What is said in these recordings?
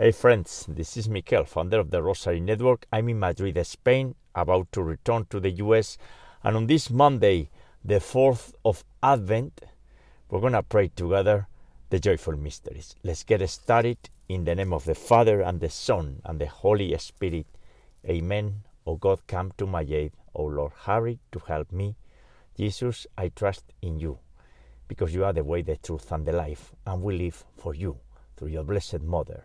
Hey friends, this is Mikel, founder of the Rosary Network. I'm in Madrid, Spain, about to return to the US. And on this Monday, the 4th of Advent, we're going to pray together the joyful mysteries. Let's get started in the name of the Father and the Son and the Holy Spirit. Amen. O God, come to my aid. O Lord, hurry to help me. Jesus, I trust in you because you are the way, the truth, and the life, and we live for you through your blessed Mother,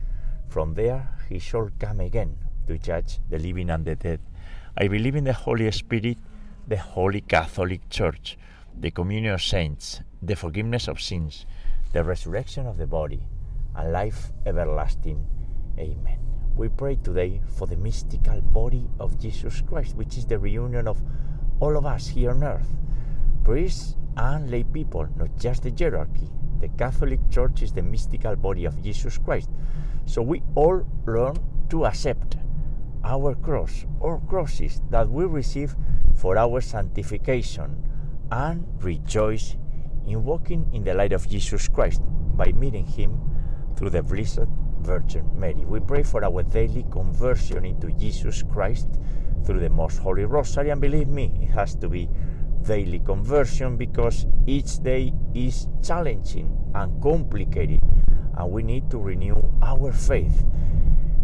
From there he shall come again to judge the living and the dead. I believe in the Holy Spirit, the Holy Catholic Church, the communion of saints, the forgiveness of sins, the resurrection of the body, and life everlasting. Amen. We pray today for the mystical body of Jesus Christ, which is the reunion of all of us here on earth. Priests and lay people, not just the hierarchy. The Catholic Church is the mystical body of Jesus Christ. So we all learn to accept our cross or crosses that we receive for our sanctification and rejoice in walking in the light of Jesus Christ by meeting Him through the Blessed Virgin Mary. We pray for our daily conversion into Jesus Christ through the Most Holy Rosary, and believe me, it has to be daily conversion because each day is challenging and complicated and we need to renew our faith.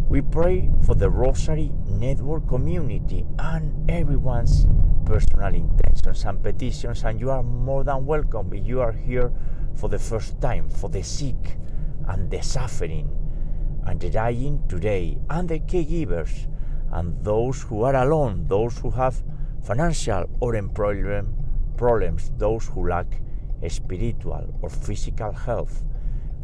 We pray for the Rosary Network community and everyone's personal intentions and petitions, and you are more than welcome if you are here for the first time, for the sick and the suffering and the dying today, and the caregivers, and those who are alone, those who have financial or employment problems, those who lack spiritual or physical health,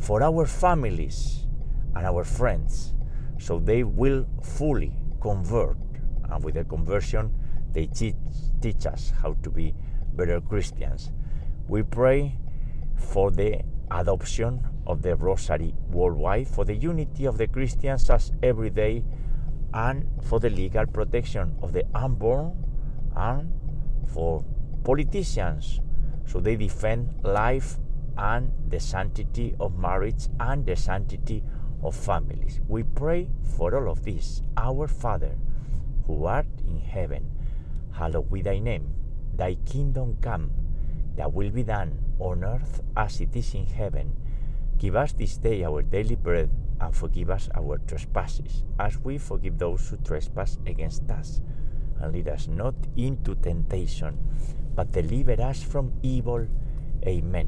for our families and our friends, so they will fully convert. And with the conversion, they teach, teach us how to be better Christians. We pray for the adoption of the Rosary worldwide, for the unity of the Christians as every day, and for the legal protection of the unborn and for politicians so they defend life and the sanctity of marriage and the sanctity of families. We pray for all of this. Our Father, who art in heaven, hallowed be thy name. Thy kingdom come, thy will be done on earth as it is in heaven. Give us this day our daily bread and forgive us our trespasses, as we forgive those who trespass against us and lead us not into temptation, but deliver us from evil. Amen.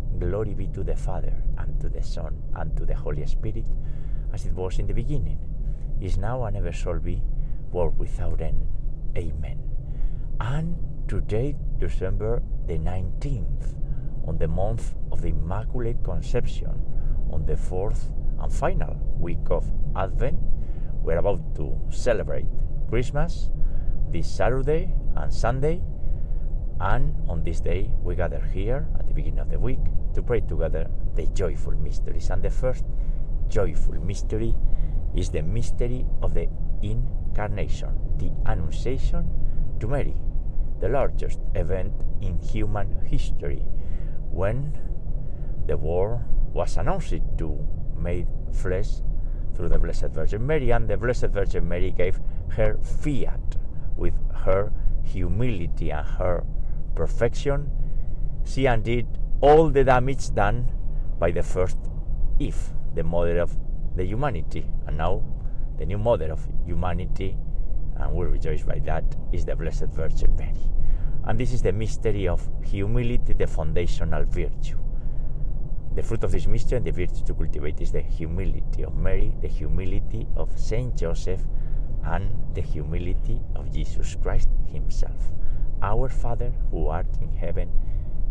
Glory be to the Father, and to the Son, and to the Holy Spirit, as it was in the beginning, is now, and ever shall be, world without end. Amen. And today, December the 19th, on the month of the Immaculate Conception, on the fourth and final week of Advent, we're about to celebrate Christmas this Saturday and Sunday. And on this day, we gather here at the beginning of the week to pray together the joyful mysteries. And the first joyful mystery is the mystery of the Incarnation, the Annunciation to Mary, the largest event in human history, when the word was announced to made flesh through the Blessed Virgin Mary, and the Blessed Virgin Mary gave her fiat with her humility and her perfection. She undid all the damage done by the first Eve, the mother of the humanity, and now the new mother of humanity, and we rejoice by that, is the Blessed Virgin Mary. And this is the mystery of humility, the foundational virtue. The fruit of this mystery and the virtue to cultivate is the humility of Mary, the humility of Saint Joseph, and the humility of Jesus Christ Himself. Our Father, who art in heaven,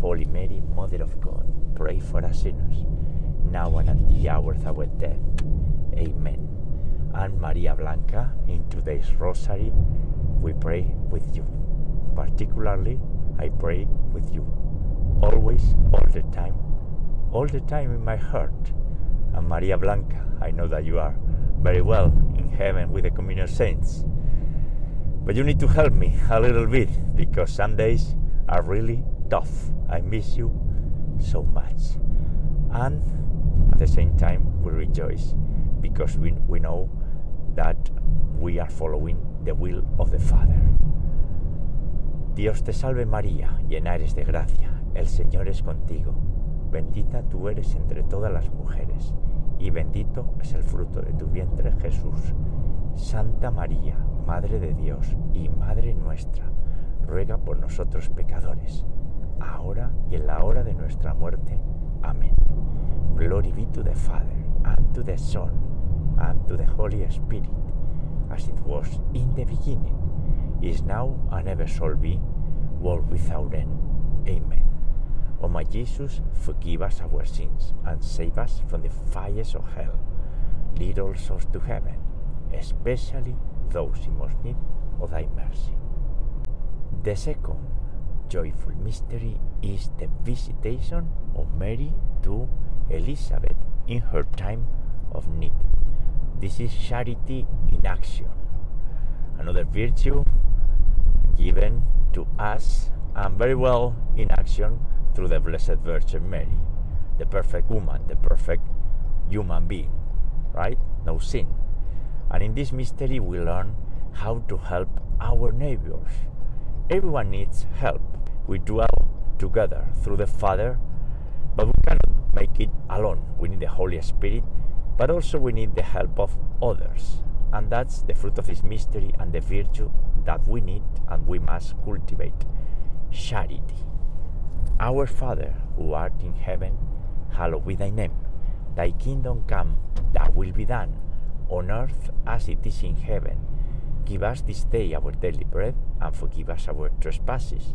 Holy Mary, Mother of God, pray for us sinners, now and at the hour of our death. Amen. And Maria Blanca, in today's Rosary, we pray with you. Particularly, I pray with you. Always, all the time, all the time in my heart. And Maria Blanca, I know that you are very well in heaven with the communion saints. But you need to help me a little bit because some days are really tough. I miss you so much. And at the same time, we rejoice because we, we know that we are following the will of the Father. Dios te salve María, llena eres de gracia, el Señor es contigo. Bendita tú eres entre todas las mujeres, y bendito es el fruto de tu vientre Jesús. Santa María, Madre de Dios y Madre nuestra, ruega por nosotros pecadores, ahora y en la hora de nuestra muerte. Amén. Glory be to the Father, and to the Son, and to the Holy Spirit, as it was in the beginning, is now, and ever shall be, world without end. Amen. O my Jesus, forgive us our sins, and save us from the fires of hell. Lead all souls to heaven, especially those in most need of thy mercy. The second joyful mystery is the visitation of Mary to Elizabeth in her time of need. This is charity in action, another virtue given to us and very well in action through the Blessed Virgin Mary, the perfect woman, the perfect human being. right? No sin. And in this mystery, we learn how to help our neighbors. Everyone needs help. We dwell together through the Father, but we cannot make it alone. We need the Holy Spirit, but also we need the help of others. And that's the fruit of this mystery and the virtue that we need and we must cultivate charity. Our Father, who art in heaven, hallowed be thy name. Thy kingdom come, thy will be done, on earth as it is in heaven. Give us this day our daily bread, and forgive us our trespasses,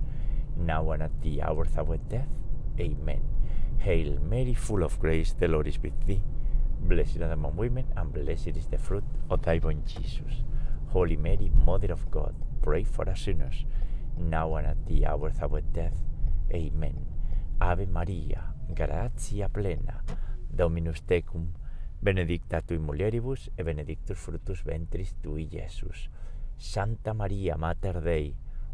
now and at the hour of our death. Amen. Hail Mary, full of grace, the Lord is with thee. Blessed are among women, and blessed is the fruit of thy womb, Jesus. Holy Mary, Mother of God, pray for us sinners, now and at the hour of our death. Amen. Ave Maria, gratia plena, Dominus tecum, benedicta tui mulieribus, e benedictus fructus ventris tui, Iesus. Santa Maria, Mater Dei,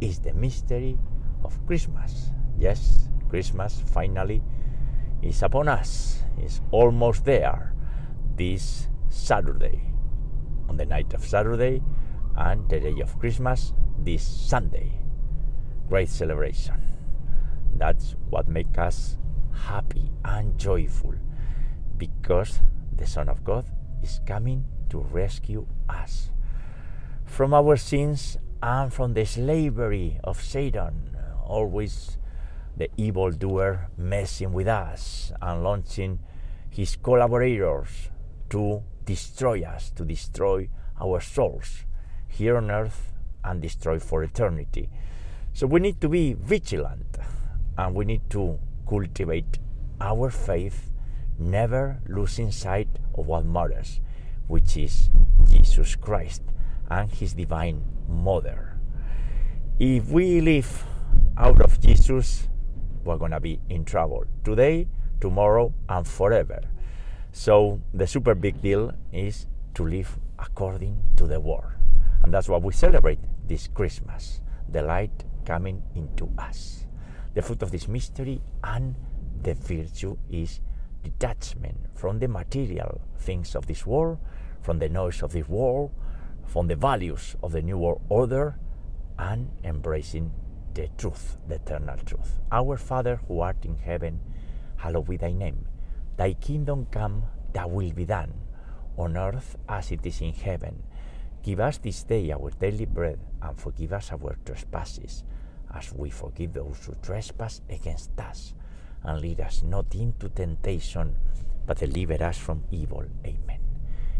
is the mystery of Christmas. Yes, Christmas finally is upon us, is almost there this Saturday, on the night of Saturday, and the day of Christmas this Sunday. Great celebration. That's what makes us happy and joyful because the Son of God is coming to rescue us from our sins and from the slavery of Satan, always the evildoer messing with us and launching his collaborators to destroy us, to destroy our souls here on earth and destroy for eternity. So we need to be vigilant and we need to cultivate our faith, never losing sight of what matters, which is Jesus Christ and his divine mother. If we live out of Jesus, we're going to be in trouble today, tomorrow, and forever. So the super big deal is to live according to the word. And that's what we celebrate this Christmas the light coming into us. The fruit of this mystery and the virtue is detachment from the material things of this world, from the noise of this world, from the values of the New World Order, and embracing the truth, the eternal truth. Our Father who art in heaven, hallowed be thy name. Thy kingdom come, thy will be done, on earth as it is in heaven. Give us this day our daily bread, and forgive us our trespasses, as we forgive those who trespass against us. And lead us not into temptation, but deliver us from evil. Amen.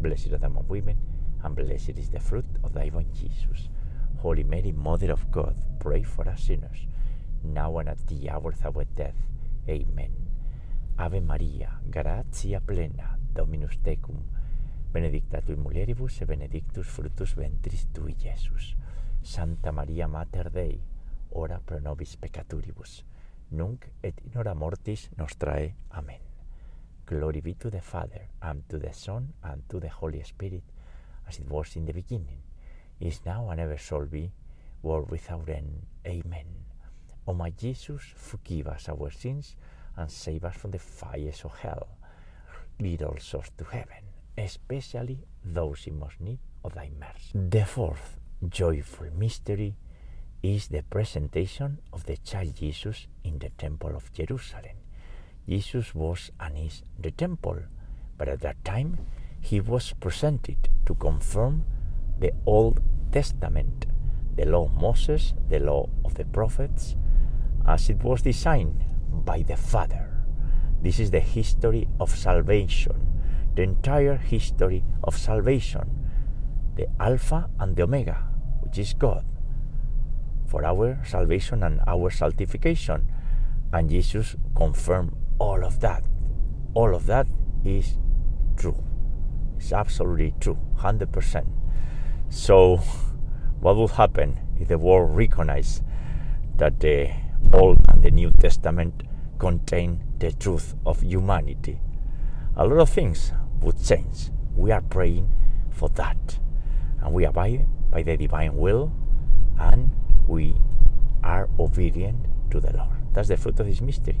Blessed are thou among women, and blessed is the fruit of thy womb, Jesus. Holy Mary, Mother of God, pray for us sinners, now and at the hour of our death. Amen. Ave Maria, gratia plena, Dominus tecum, benedicta tui mulieribus et benedictus fructus ventris tui, Iesus. Santa Maria Mater Dei, ora pro nobis peccaturibus, nunc et in hora mortis nostrae. Amen. Glory be to the Father, and to the Son, and to the Holy Spirit, as it was in the beginning, is now, and ever shall be, world without end. Amen. O my Jesus, forgive us our sins, and save us from the fires of hell. Lead all souls to heaven, especially those in most need of thy mercy. The fourth joyful mystery is the presentation of the child Jesus in the temple of Jerusalem. Jesus was and is the temple, but at that time he was presented to confirm the Old Testament, the law of Moses, the law of the prophets, as it was designed by the Father. This is the history of salvation, the entire history of salvation, the Alpha and the Omega, which is God, for our salvation and our sanctification. And Jesus confirmed all of that. All of that is true. It's absolutely true, 100%. So, what will happen if the world recognizes that the Old and the New Testament contain the truth of humanity? A lot of things would change. We are praying for that. And we abide by the divine will and we are obedient to the Lord. That's the fruit of this mystery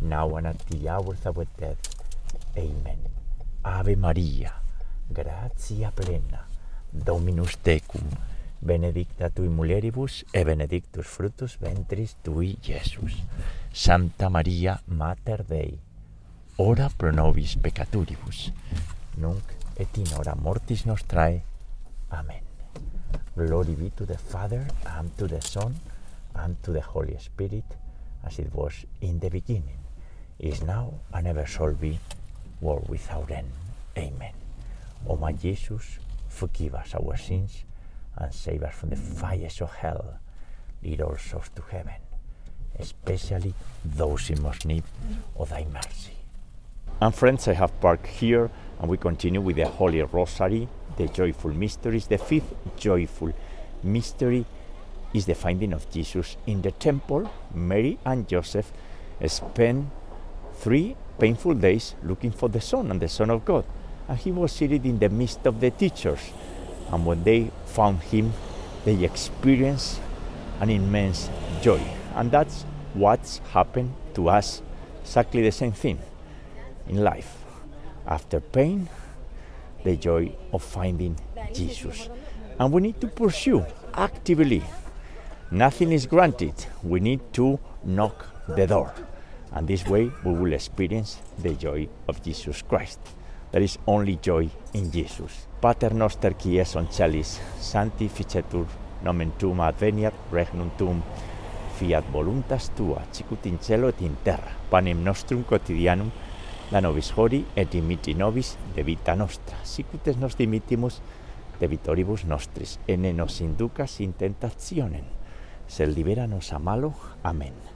now and at the hour of our death. Amen. Ave Maria, gratia plena, Dominus tecum, benedicta tui mulieribus, e benedictus fructus ventris tui, Jesus. Santa Maria, Mater Dei, ora pro nobis peccaturibus, nunc et in hora mortis nostrae. Amen. Glory be to the Father, and to the Son, and to the Holy Spirit, as it was in the beginning, is now, and ever shall be, world without end. Amen. O my Jesus, forgive us our sins, and save us from the fires of hell. Lead all souls to heaven, especially those in most need of thy mercy. And friends, I have parked here, and we continue with the Holy Rosary, the joyful mysteries. The fifth joyful mystery is the finding of Jesus in the temple. Mary and Joseph spent three painful days looking for the Son and the Son of God. And he was seated in the midst of the teachers. And when they found him, they experienced an immense joy. And that's what's happened to us. Exactly the same thing in life. After pain, the joy of finding Jesus. And we need to pursue actively. Nothing is granted. We need to knock the door. And this way we will experience the joy of Jesus Christ. There is only joy in Jesus. Pater noster qui es on celis, sanctificetur nomen tuum adveniat, regnum tuum, fiat voluntas tua, sicut in cielo et in terra. Panem nostrum quotidianum da nobis hori et dimitti nobis debita nostra, sicut es nos dimittimus debitoribus nostris, ene nos inducas in tentationem, sed libera nos a malo. Amen.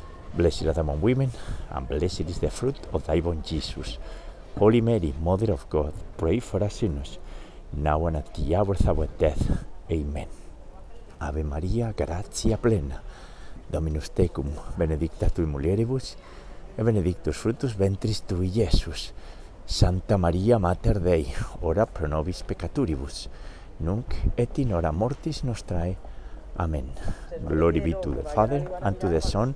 Blessed are the among women, and blessed is the fruit of thy womb, Jesus. Holy Mary, Mother of God, pray for us sinners, now and at the hour of our death. Amen. Ave Maria, gratia plena, Dominus tecum, benedicta tui mulieribus, e benedictus fructus ventris tui, Iesus. Santa Maria, Mater Dei, ora pro nobis peccaturibus, nunc et in hora mortis nostrae. Amen. Glory be to the Father, and to the Son,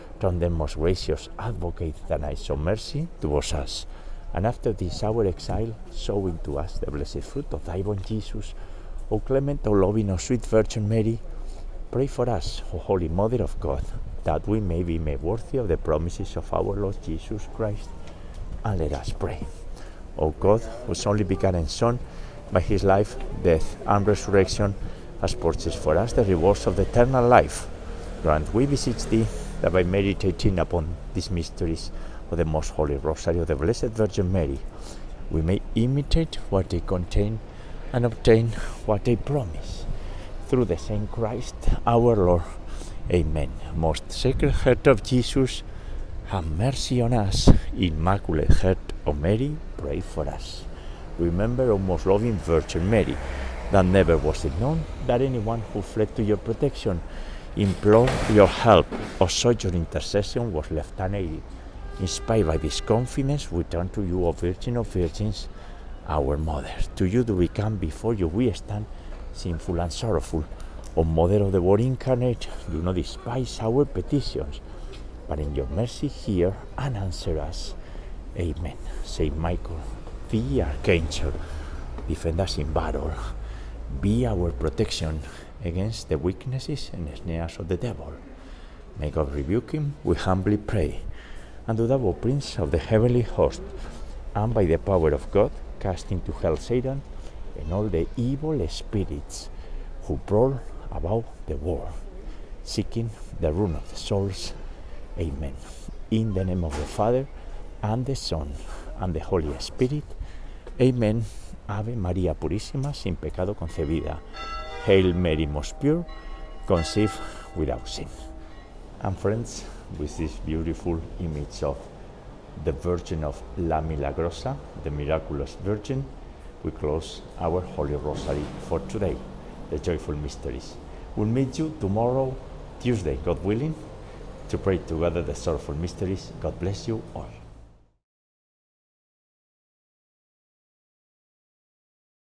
Turn then, most gracious advocate, that I of mercy towards us. And after this our exile, show into us the blessed fruit of thy womb, Jesus. O clement, O loving, O sweet Virgin Mary, pray for us, O Holy Mother of God, that we may be made worthy of the promises of our Lord Jesus Christ. And let us pray. O God, whose only begotten Son, by his life, death, and resurrection, has purchased for us the rewards of the eternal life. Grant, we beseech thee, that by meditating upon these mysteries of the most holy rosary of the Blessed Virgin Mary, we may imitate what they contain and obtain what they promise. Through the same Christ our Lord. Amen. Most Sacred Heart of Jesus, have mercy on us. Immaculate Heart of Mary, pray for us. Remember, O most loving Virgin Mary, that never was it known that anyone who fled to your protection, implored your help, or sought your intercession was left unaided. Inspired by this confidence, we turn to you, O Virgin of Virgins, our Mother. To you do we come, before you we stand, sinful and sorrowful. O Mother of the Word incarnate, do not despise our petitions, but in your mercy hear and answer us. Amen. Saint Michael, the Archangel, defend us in battle. Be our protection against the weaknesses and snares of the devil. May God rebuke him, we humbly pray. And the double prince of the heavenly host, and by the power of God, cast into hell Satan and all the evil spirits who prowl about the world, seeking the ruin of the souls. Amen. In the name of the Father, and the Son, and the Holy Spirit. Amen. Ave María Purísima, sin pecado concebida. Hail Mary, most pure, conceived without sin. And friends, with this beautiful image of the Virgin of La Milagrosa, the miraculous Virgin, we close our Holy Rosary for today, the joyful mysteries. We'll meet you tomorrow, Tuesday, God willing, to pray together the sorrowful mysteries. God bless you all.